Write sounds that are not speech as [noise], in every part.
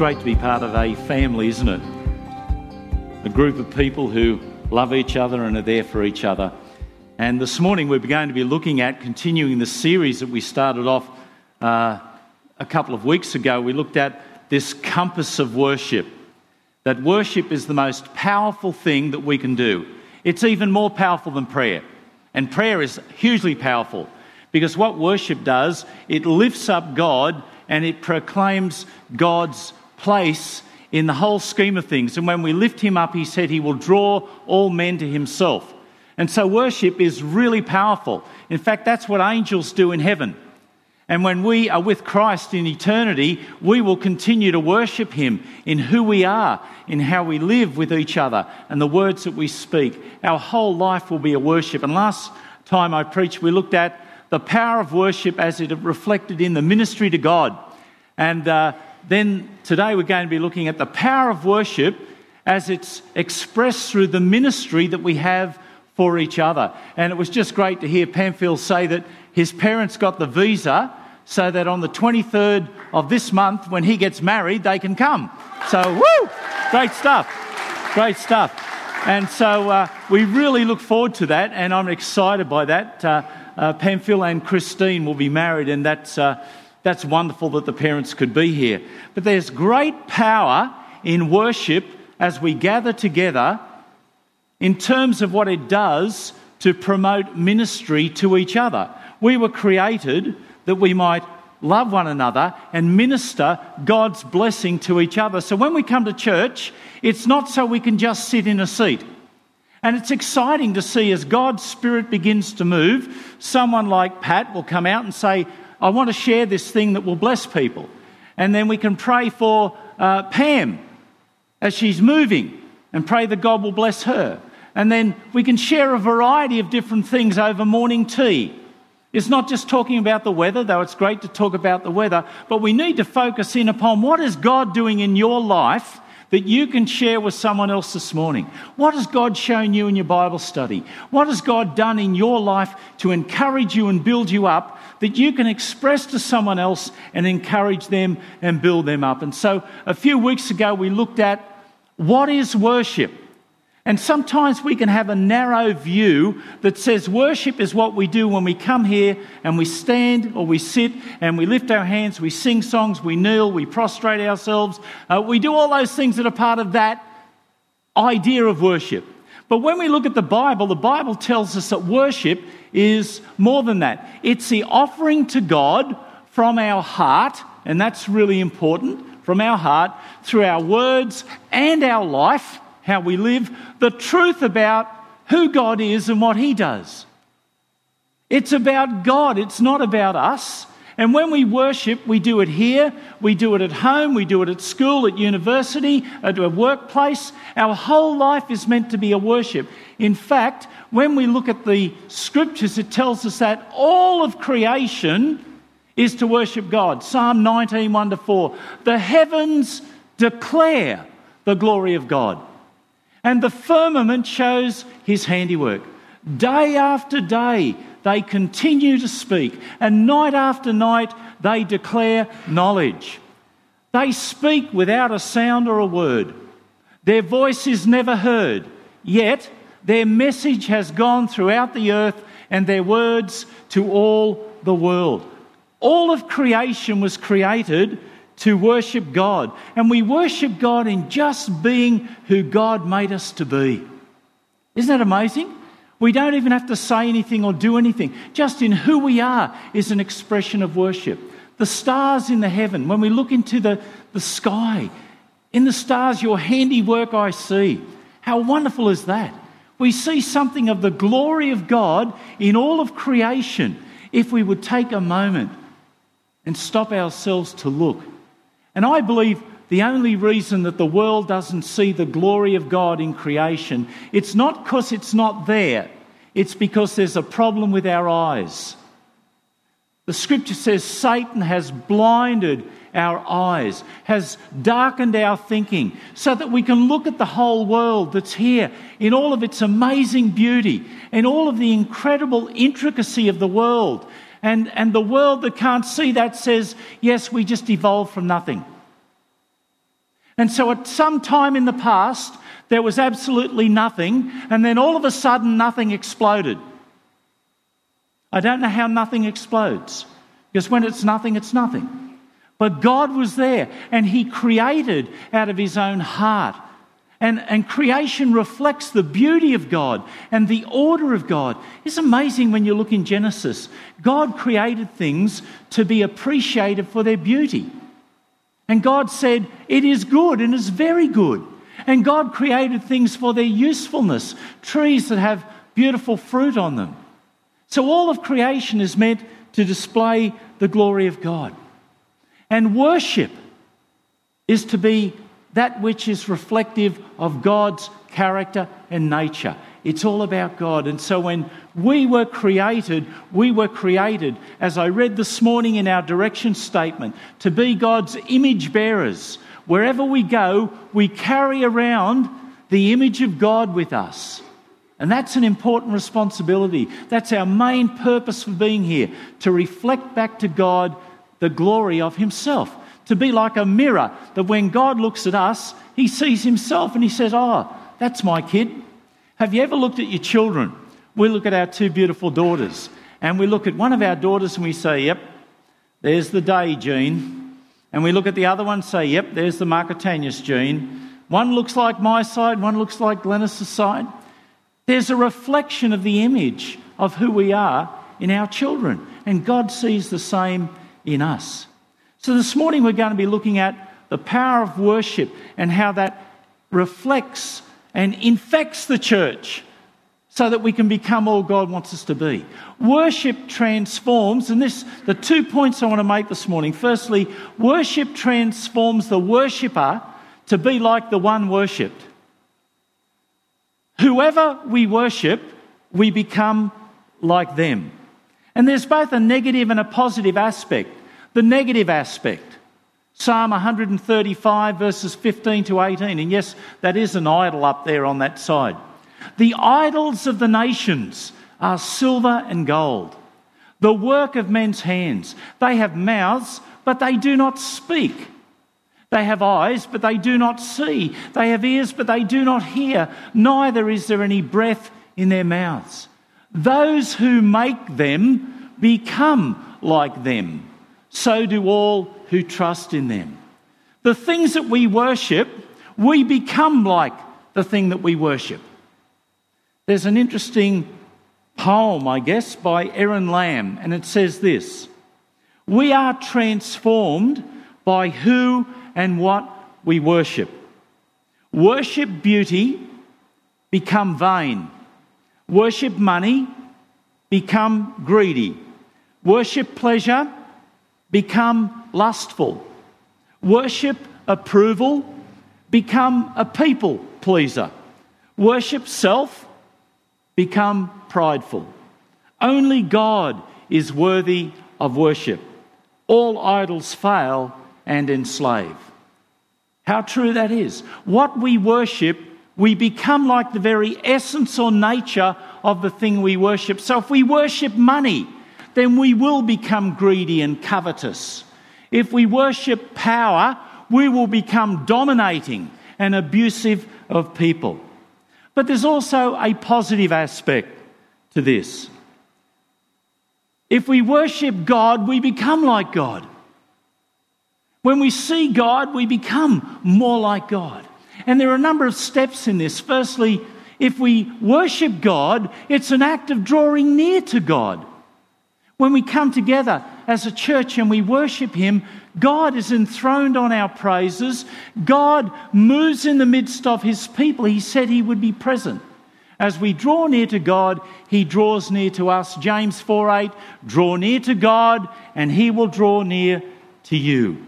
great to be part of a family, isn't it? A group of people who love each other and are there for each other. And this morning we're going to be looking at continuing the series that we started off uh, a couple of weeks ago. We looked at this compass of worship. That worship is the most powerful thing that we can do. It's even more powerful than prayer. And prayer is hugely powerful because what worship does, it lifts up God and it proclaims God's place in the whole scheme of things. And when we lift him up, he said he will draw all men to himself. And so worship is really powerful. In fact, that's what angels do in heaven. And when we are with Christ in eternity, we will continue to worship Him in who we are, in how we live with each other, and the words that we speak. Our whole life will be a worship. And last time I preached, we looked at the power of worship as it reflected in the ministry to God. And uh, then today we're going to be looking at the power of worship as it's expressed through the ministry that we have for each other. And it was just great to hear Pamphil say that his parents got the visa so that on the 23rd of this month, when he gets married, they can come. So, woo! Great stuff. Great stuff. And so uh, we really look forward to that, and I'm excited by that. Uh, uh, Pamphil and Christine will be married, and that's uh, that's wonderful that the parents could be here. But there's great power in worship as we gather together in terms of what it does to promote ministry to each other. We were created that we might love one another and minister God's blessing to each other. So when we come to church, it's not so we can just sit in a seat. And it's exciting to see as God's Spirit begins to move, someone like Pat will come out and say, I want to share this thing that will bless people. And then we can pray for uh, Pam as she's moving and pray that God will bless her. And then we can share a variety of different things over morning tea. It's not just talking about the weather, though it's great to talk about the weather, but we need to focus in upon what is God doing in your life that you can share with someone else this morning. What has God shown you in your Bible study? What has God done in your life to encourage you and build you up that you can express to someone else and encourage them and build them up? And so a few weeks ago, we looked at what is worship? And sometimes we can have a narrow view that says worship is what we do when we come here and we stand or we sit and we lift our hands, we sing songs, we kneel, we prostrate ourselves. Uh, we do all those things that are part of that idea of worship. But when we look at the Bible, the Bible tells us that worship is more than that. It's the offering to God from our heart, and that's really important, from our heart, through our words and our life how we live, the truth about who God is and what He does. It's about God, it's not about us. And when we worship, we do it here, we do it at home, we do it at school, at university, at a workplace. Our whole life is meant to be a worship. In fact, when we look at the scriptures, it tells us that all of creation is to worship God. Psalm 19, 1 to 4. The heavens declare the glory of God. And the firmament shows his handiwork. Day after day, they continue to speak, and night after night, they declare knowledge. They speak without a sound or a word. Their voice is never heard, yet their message has gone throughout the earth and their words to all the world. All of creation was created to worship God. And we worship God in just being who God made us to be. Isn't that amazing? We don't even have to say anything or do anything. Just in who we are is an expression of worship. The stars in the heaven, when we look into the, the sky, in the stars, your handiwork I see. How wonderful is that? We see something of the glory of God in all of creation if we would take a moment and stop ourselves to look and I believe the only reason that the world doesn't see the glory of God in creation, it's not because it's not there, it's because there's a problem with our eyes. The scripture says Satan has blinded our eyes, has darkened our thinking, so that we can look at the whole world that's here in all of its amazing beauty, in all of the incredible intricacy of the world, and, and the world that can't see that says, yes, we just evolved from nothing. And so at some time in the past, there was absolutely nothing, and then all of a sudden, nothing exploded. I don't know how nothing explodes, because when it's nothing, it's nothing. But God was there, and He created out of His own heart. And, and creation reflects the beauty of God and the order of God. It's amazing when you look in Genesis. God created things to be appreciated for their beauty. And God said, It is good and it's very good. And God created things for their usefulness trees that have beautiful fruit on them. So all of creation is meant to display the glory of God. And worship is to be that which is reflective of God's character and nature. It's all about God. And so when we were created, we were created, as I read this morning in our direction statement, to be God's image bearers. Wherever we go, we carry around the image of God with us. And that's an important responsibility. That's our main purpose for being here to reflect back to God the glory of Himself. To be like a mirror that when God looks at us, He sees Himself and He says, Oh, that's my kid. Have you ever looked at your children? We look at our two beautiful daughters and we look at one of our daughters and we say, Yep, there's the day gene. And we look at the other one and say, Yep, there's the Marcotanius gene. One looks like my side, one looks like Glennis's side. There's a reflection of the image of who we are in our children, and God sees the same in us. So this morning we're going to be looking at the power of worship and how that reflects and infects the church so that we can become all God wants us to be. Worship transforms, and this the two points I want to make this morning. Firstly, worship transforms the worshipper to be like the one worshipped. Whoever we worship, we become like them. And there's both a negative and a positive aspect. The negative aspect Psalm 135, verses 15 to 18. And yes, that is an idol up there on that side. The idols of the nations are silver and gold, the work of men's hands. They have mouths, but they do not speak. They have eyes, but they do not see. They have ears, but they do not hear. Neither is there any breath in their mouths. Those who make them become like them. So do all who trust in them. The things that we worship, we become like the thing that we worship. There's an interesting poem, I guess, by Aaron Lamb, and it says this We are transformed by who and what we worship. Worship beauty, become vain. Worship money, become greedy. Worship pleasure, become lustful. Worship approval, become a people pleaser. Worship self, become prideful. Only God is worthy of worship. All idols fail and enslave. How true that is. What we worship, we become like the very essence or nature of the thing we worship. So if we worship money, then we will become greedy and covetous. If we worship power, we will become dominating and abusive of people. But there's also a positive aspect to this. If we worship God, we become like God. When we see God, we become more like God. And there are a number of steps in this. Firstly, if we worship God, it's an act of drawing near to God. When we come together as a church and we worship Him, God is enthroned on our praises. God moves in the midst of His people. He said He would be present. As we draw near to God, He draws near to us. James 4 8, draw near to God, and He will draw near to you.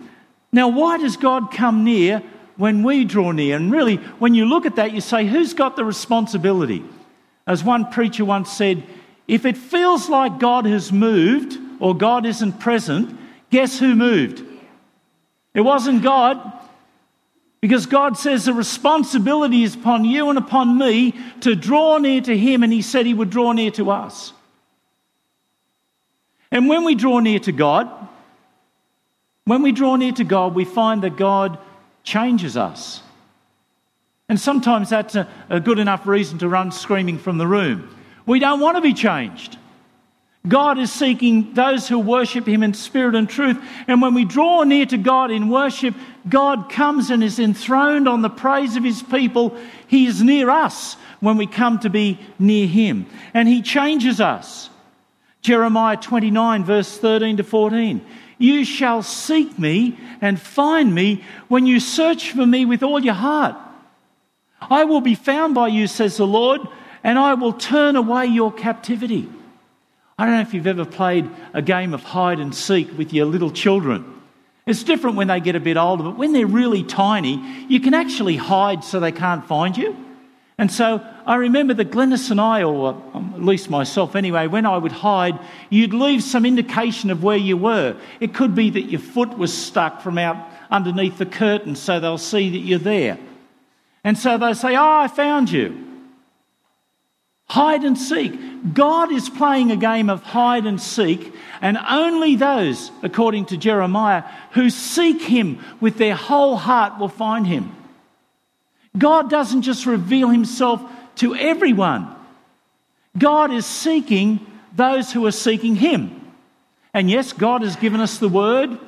Now, why does God come near when we draw near? And really, when you look at that, you say, who's got the responsibility? As one preacher once said, if it feels like God has moved or God isn't present, guess who moved? It wasn't God. Because God says the responsibility is upon you and upon me to draw near to Him, and He said He would draw near to us. And when we draw near to God, when we draw near to God, we find that God changes us. And sometimes that's a, a good enough reason to run screaming from the room. We don't want to be changed. God is seeking those who worship Him in spirit and truth. And when we draw near to God in worship, God comes and is enthroned on the praise of His people. He is near us when we come to be near Him. And He changes us. Jeremiah 29, verse 13 to 14. You shall seek me and find me when you search for me with all your heart. I will be found by you, says the Lord, and I will turn away your captivity. I don't know if you've ever played a game of hide and seek with your little children. It's different when they get a bit older, but when they're really tiny, you can actually hide so they can't find you. And so I remember that Glennis and I, or um, at least myself anyway, when I would hide, you'd leave some indication of where you were. It could be that your foot was stuck from out underneath the curtain so they'll see that you're there. And so they say, Oh, I found you. Hide and seek. God is playing a game of hide and seek, and only those, according to Jeremiah, who seek Him with their whole heart will find Him. God doesn't just reveal Himself to everyone, God is seeking those who are seeking Him. And yes, God has given us the word,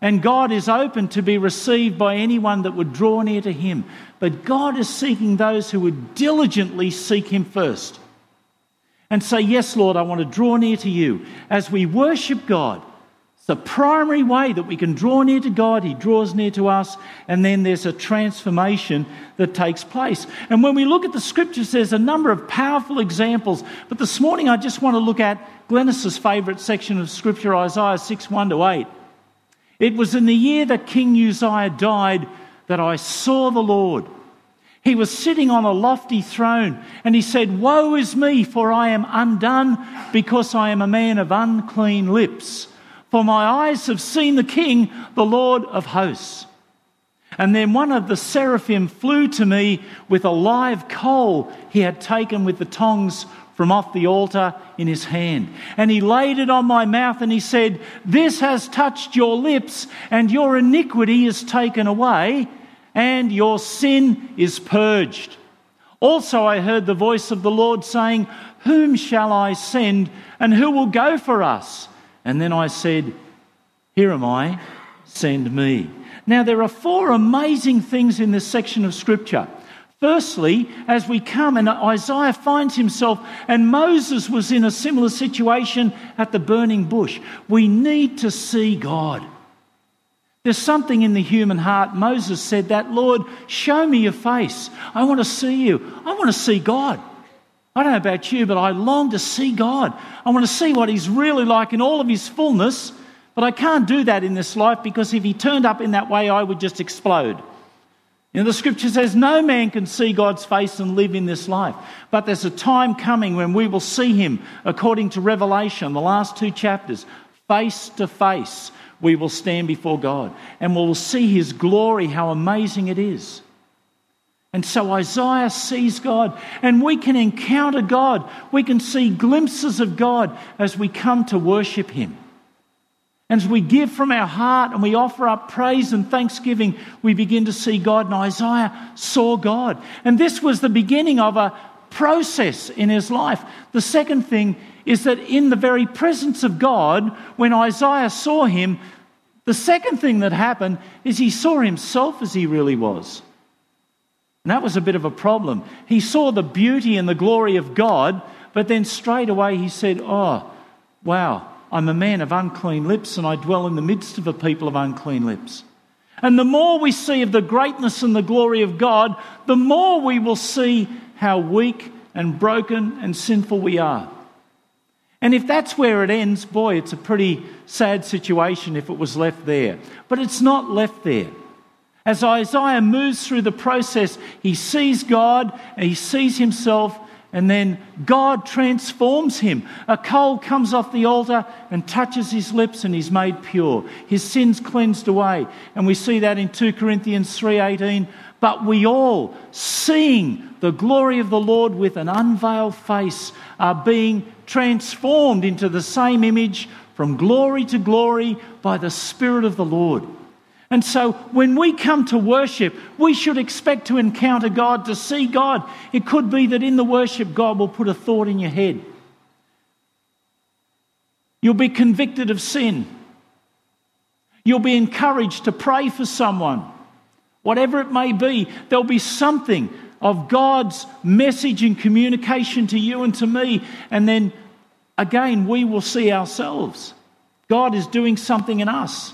and God is open to be received by anyone that would draw near to Him. But God is seeking those who would diligently seek Him first and say, Yes, Lord, I want to draw near to you. As we worship God, it's the primary way that we can draw near to God. He draws near to us, and then there's a transformation that takes place. And when we look at the scriptures, there's a number of powerful examples. But this morning, I just want to look at Glennis's favourite section of scripture, Isaiah 6 1 to 8. It was in the year that King Uzziah died that I saw the Lord he was sitting on a lofty throne and he said, Woe is me, for I am undone because I am a man of unclean lips. For my eyes have seen the King, the Lord of hosts. And then one of the seraphim flew to me with a live coal he had taken with the tongs from off the altar in his hand. And he laid it on my mouth and he said, This has touched your lips, and your iniquity is taken away and your sin is purged. Also, I heard the voice of the Lord saying, Whom shall I send, and who will go for us? And then I said, Here am I, send me. Now, there are four amazing things in this section of Scripture. Firstly, as we come, and Isaiah finds himself, and Moses was in a similar situation at the burning bush. We need to see God. There's something in the human heart. Moses said that, Lord, show me your face. I want to see you. I want to see God. I don't know about you, but I long to see God. I want to see what He's really like in all of His fullness, but I can't do that in this life because if He turned up in that way, I would just explode. You know, the scripture says no man can see God's face and live in this life. But there's a time coming when we will see Him, according to Revelation, the last two chapters, face to face we will stand before God and we'll see his glory, how amazing it is. And so Isaiah sees God, and we can encounter God. We can see glimpses of God as we come to worship him. And as we give from our heart and we offer up praise and thanksgiving, we begin to see God. And Isaiah saw God. And this was the beginning of a process in his life. The second thing is that in the very presence of God, when Isaiah saw him, the second thing that happened is he saw himself as he really was. And that was a bit of a problem. He saw the beauty and the glory of God, but then straight away he said, Oh, wow, I'm a man of unclean lips and I dwell in the midst of a people of unclean lips. And the more we see of the greatness and the glory of God, the more we will see how weak and broken and sinful we are. And if that's where it ends, boy, it's a pretty sad situation if it was left there. But it's not left there. As Isaiah moves through the process, he sees God and he sees himself, and then God transforms him. A coal comes off the altar and touches his lips, and he's made pure. His sins cleansed away. And we see that in 2 Corinthians 3:18. But we all, seeing the glory of the Lord with an unveiled face, are being transformed into the same image from glory to glory by the Spirit of the Lord. And so when we come to worship, we should expect to encounter God, to see God. It could be that in the worship, God will put a thought in your head. You'll be convicted of sin. You'll be encouraged to pray for someone. Whatever it may be, there'll be something of God's message and communication to you and to me. And then again, we will see ourselves. God is doing something in us.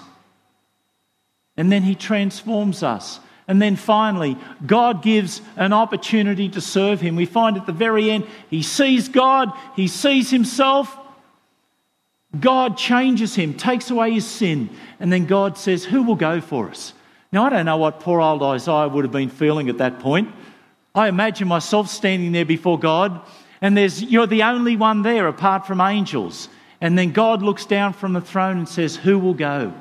And then He transforms us. And then finally, God gives an opportunity to serve Him. We find at the very end, He sees God, He sees Himself. God changes him, takes away his sin, and then God says, Who will go for us? Now, I don't know what poor old Isaiah would have been feeling at that point. I imagine myself standing there before God, and there's, you're the only one there apart from angels. And then God looks down from the throne and says, Who will go?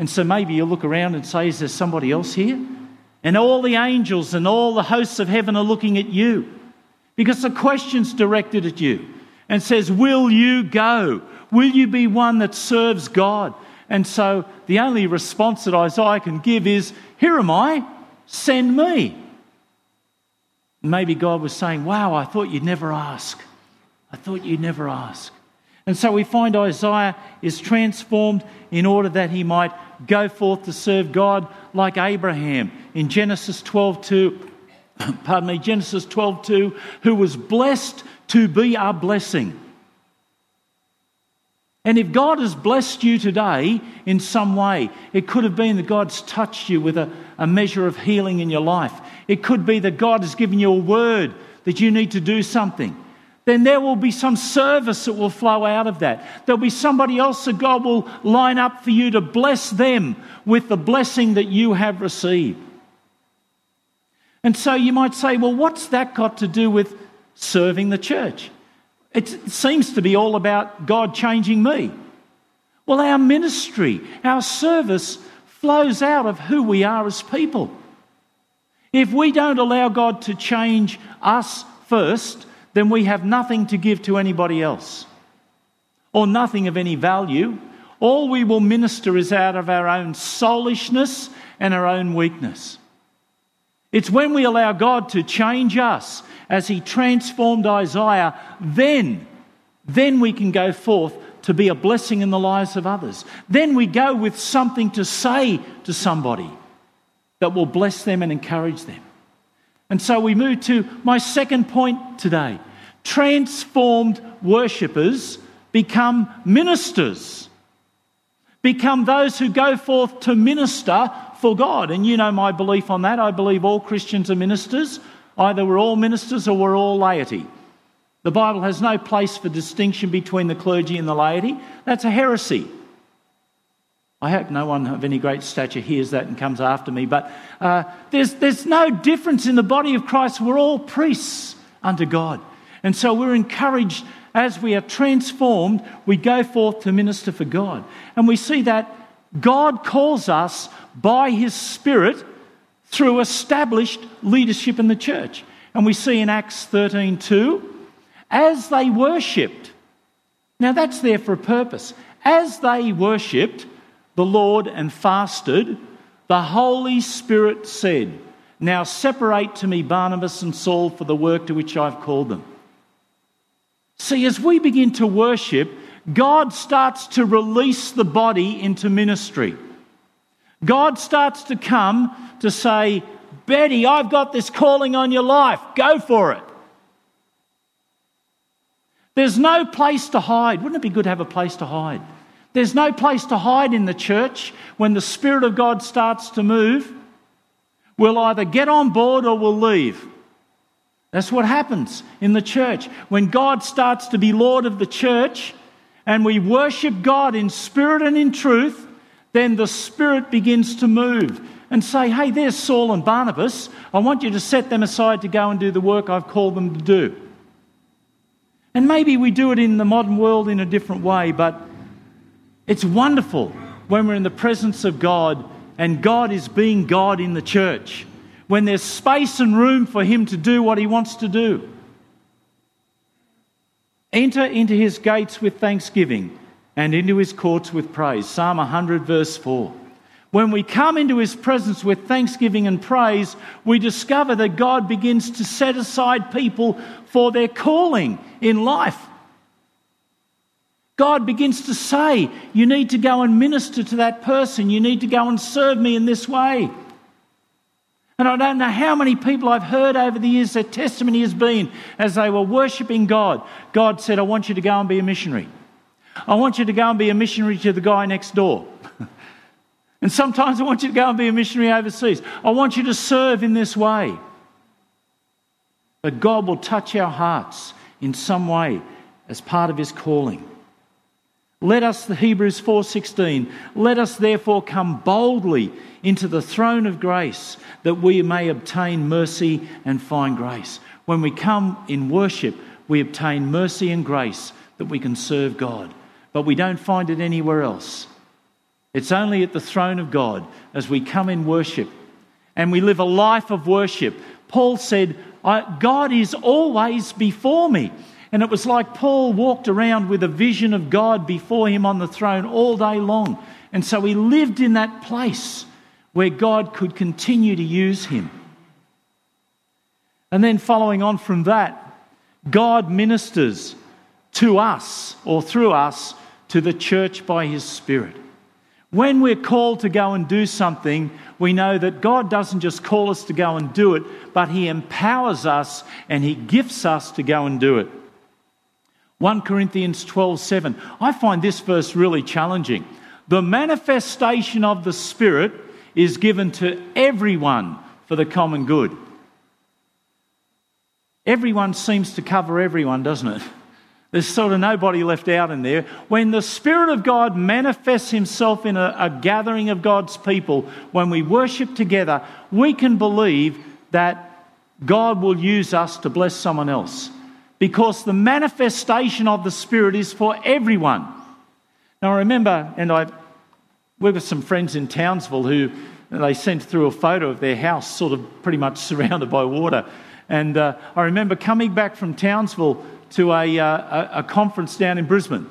And so maybe you look around and say, Is there somebody else here? And all the angels and all the hosts of heaven are looking at you because the question's directed at you and says, Will you go? Will you be one that serves God? And so the only response that Isaiah can give is, Here am I, send me. Maybe God was saying, Wow, I thought you'd never ask. I thought you'd never ask. And so we find Isaiah is transformed in order that he might go forth to serve God like Abraham in Genesis 12:2 [coughs] pardon me Genesis 12:2 who was blessed to be a blessing. And if God has blessed you today in some way, it could have been that God's touched you with a, a measure of healing in your life. It could be that God has given you a word that you need to do something. Then there will be some service that will flow out of that. There'll be somebody else that God will line up for you to bless them with the blessing that you have received. And so you might say, well, what's that got to do with serving the church? It seems to be all about God changing me. Well, our ministry, our service flows out of who we are as people. If we don't allow God to change us first, then we have nothing to give to anybody else or nothing of any value. All we will minister is out of our own soulishness and our own weakness. It's when we allow God to change us as he transformed Isaiah, then, then we can go forth to be a blessing in the lives of others. Then we go with something to say to somebody that will bless them and encourage them. And so we move to my second point today. Transformed worshippers become ministers, become those who go forth to minister for God. And you know my belief on that. I believe all Christians are ministers. Either we're all ministers or we're all laity. The Bible has no place for distinction between the clergy and the laity. That's a heresy. I hope no one of any great stature hears that and comes after me, but uh, there's, there's no difference in the body of Christ. We're all priests unto God. And so we're encouraged as we are transformed, we go forth to minister for God. And we see that God calls us by His Spirit through established leadership in the church. And we see in Acts 13 2, as they worshipped, now that's there for a purpose. As they worshipped the Lord and fasted, the Holy Spirit said, Now separate to me Barnabas and Saul for the work to which I've called them. See, as we begin to worship, God starts to release the body into ministry. God starts to come to say, Betty, I've got this calling on your life. Go for it. There's no place to hide. Wouldn't it be good to have a place to hide? There's no place to hide in the church when the Spirit of God starts to move. We'll either get on board or we'll leave. That's what happens in the church. When God starts to be Lord of the church and we worship God in spirit and in truth, then the Spirit begins to move and say, Hey, there's Saul and Barnabas. I want you to set them aside to go and do the work I've called them to do. And maybe we do it in the modern world in a different way, but it's wonderful when we're in the presence of God and God is being God in the church, when there's space and room for Him to do what He wants to do. Enter into His gates with thanksgiving and into his courts with praise. Psalm 100, verse 4. When we come into his presence with thanksgiving and praise, we discover that God begins to set aside people for their calling in life. God begins to say, You need to go and minister to that person. You need to go and serve me in this way. And I don't know how many people I've heard over the years, their testimony has been as they were worshipping God. God said, I want you to go and be a missionary. I want you to go and be a missionary to the guy next door. [laughs] and sometimes I want you to go and be a missionary overseas. I want you to serve in this way. But God will touch our hearts in some way as part of his calling. Let us, the Hebrews 4:16, let us therefore come boldly into the throne of grace that we may obtain mercy and find grace. When we come in worship, we obtain mercy and grace that we can serve God but we don't find it anywhere else. It's only at the throne of God as we come in worship and we live a life of worship. Paul said, God is always before me. And it was like Paul walked around with a vision of God before him on the throne all day long. And so he lived in that place where God could continue to use him. And then following on from that, God ministers to us or through us to the church by His Spirit. When we're called to go and do something, we know that God doesn't just call us to go and do it, but He empowers us and He gifts us to go and do it. 1 Corinthians 12 7. I find this verse really challenging. The manifestation of the Spirit is given to everyone for the common good. Everyone seems to cover everyone, doesn't it? There's sort of nobody left out in there. When the Spirit of God manifests Himself in a, a, gathering of God's people, when we worship together, we can believe that God will use us to bless someone else. Because the manifestation of the Spirit is for everyone. Now, I remember, and I we were some friends in Townsville who they sent through a photo of their house, sort of pretty much [laughs] surrounded by water. And uh, I remember coming back from Townsville to a, uh, a, conference down in Brisbane.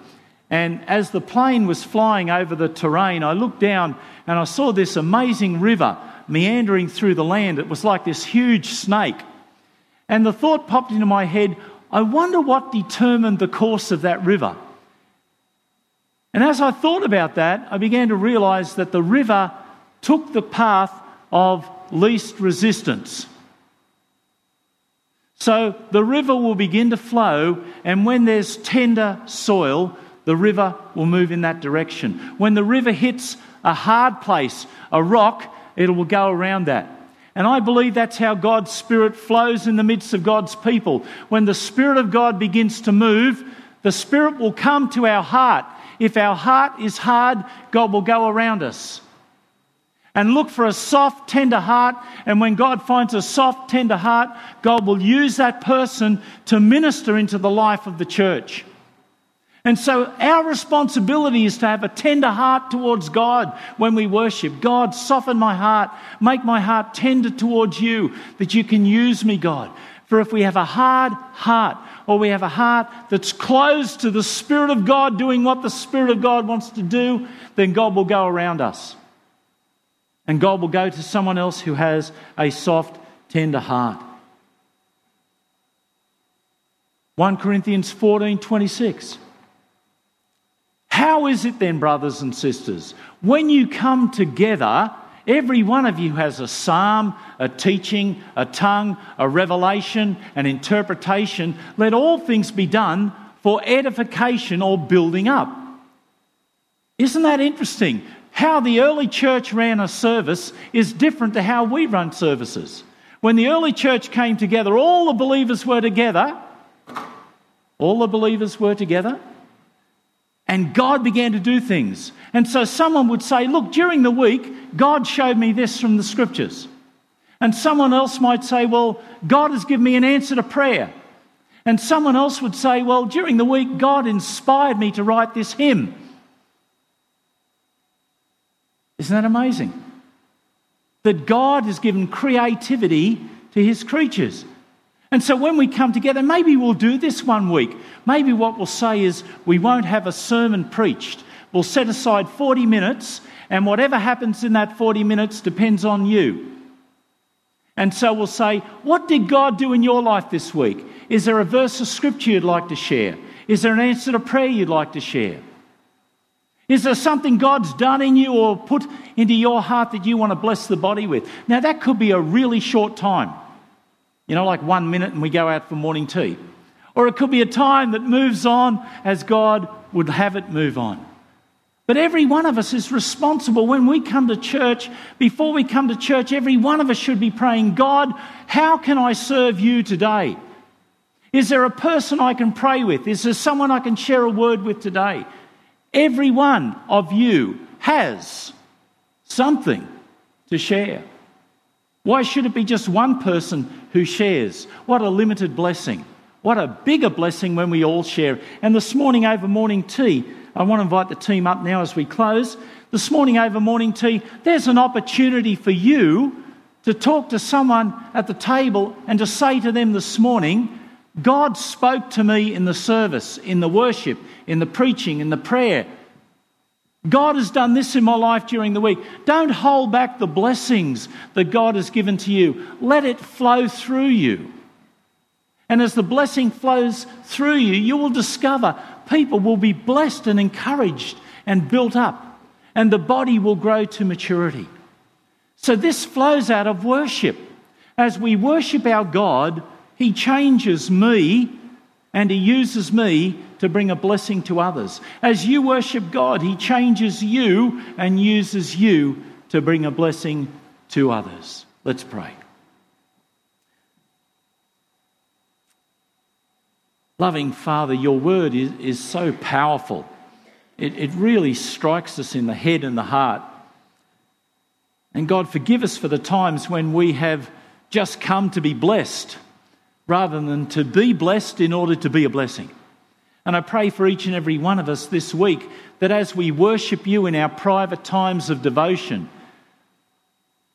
And as the plane was flying over the terrain, I looked down and I saw this amazing river meandering through the land. It was like this huge snake. And the thought popped into my head I wonder what determined the course of that river. And as I thought about that, I began to realize that the river took the path of least resistance. So the river will begin to flow, and when there's tender soil, the river will move in that direction. When the river hits a hard place, a rock, it will go around that. And I believe that's how God's Spirit flows in the midst of God's people. When the Spirit of God begins to move, the Spirit will come to our heart. If our heart is hard, God will go around us and look for a soft, tender heart. And when God finds a soft, tender heart, God will use that person to minister into the life of the church. And so, our responsibility is to have a tender heart towards God when we worship. God, soften my heart, make my heart tender towards you, that you can use me, God. For if we have a hard heart, or we have a heart that's closed to the Spirit of God doing what the Spirit of God wants to do, then God will go around us and God will go to someone else who has a soft, tender heart. 1 Corinthians 14 26. How is it then, brothers and sisters, when you come together, every one of you has a psalm, a teaching, a tongue, a revelation, an interpretation? Let all things be done for edification or building up. Isn't that interesting? how the early church ran a service is different to how we run services. When the early church came together, all the believers were together. All the believers were together. And God began to do things. And so someone would say, Look, during the week, God showed me this from the scriptures. And someone else might say, Well, God has given me an answer to prayer. And someone else would say, Well, during the week, God inspired me to write this hymn. Isn't that amazing? That God has given creativity to his creatures. And so when we come together, maybe we'll do this one week. Maybe what we'll say is we won't have a sermon preached. We'll set aside 40 minutes And whatever happens in that 40 minutes depends on you. And so we'll say, What did God do in your life this week? Is there a verse of scripture you'd like to share? Is there an answer to prayer you'd like to share? Is there something God's done in you or put into your heart that you want to bless the body with? Now, that could be a really short time. You know, like one minute and we go out for morning tea. Or it could be a time that moves on as God would have it move on. But every one of us is responsible when we come to church. Before we come to church, every one of us should be praying, God, how can I serve you today? Is there a person I can pray with? Is there someone I can share a word with today? Every one of you has something to share. Why should it be just one person who shares? What a limited blessing. What a bigger blessing when we all share. And this morning over morning tea, I want to invite the team up now as we close. This morning over morning tea, there's an opportunity for you to talk to someone at the table and to say to them this morning, God spoke to me in the service, in the worship, in the preaching, in the prayer. God has done this in my life during the week. Don't hold back the blessings that God has given to you. Let it flow through you. And as the blessing flows through you, you will discover people will be blessed and encouraged and built up, and the body will grow to maturity. So, this flows out of worship. As we worship our God, he changes me and He uses me to bring a blessing to others. As you worship God, He changes you and uses you to bring a blessing to others. Let's pray. Loving Father, your word is, is so powerful. It, it really strikes us in the head and the heart. And God, forgive us for the times when we have just come to be blessed rather than to be blessed in order to be a blessing. And I pray for each and every one of us this week that as we worship you in our private times of devotion,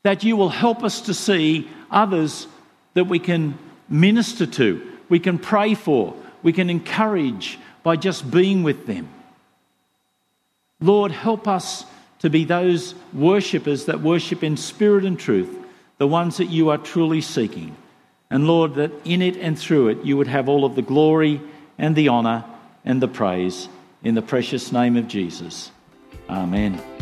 that you will help us to see others that we can minister to, we can pray for, we can encourage by just being with them. Lord, help us to be those worshippers that worship in spirit and truth, the ones that you are truly seeking. And Lord, that in it and through it you would have all of the glory and the honour and the praise in the precious name of Jesus. Amen.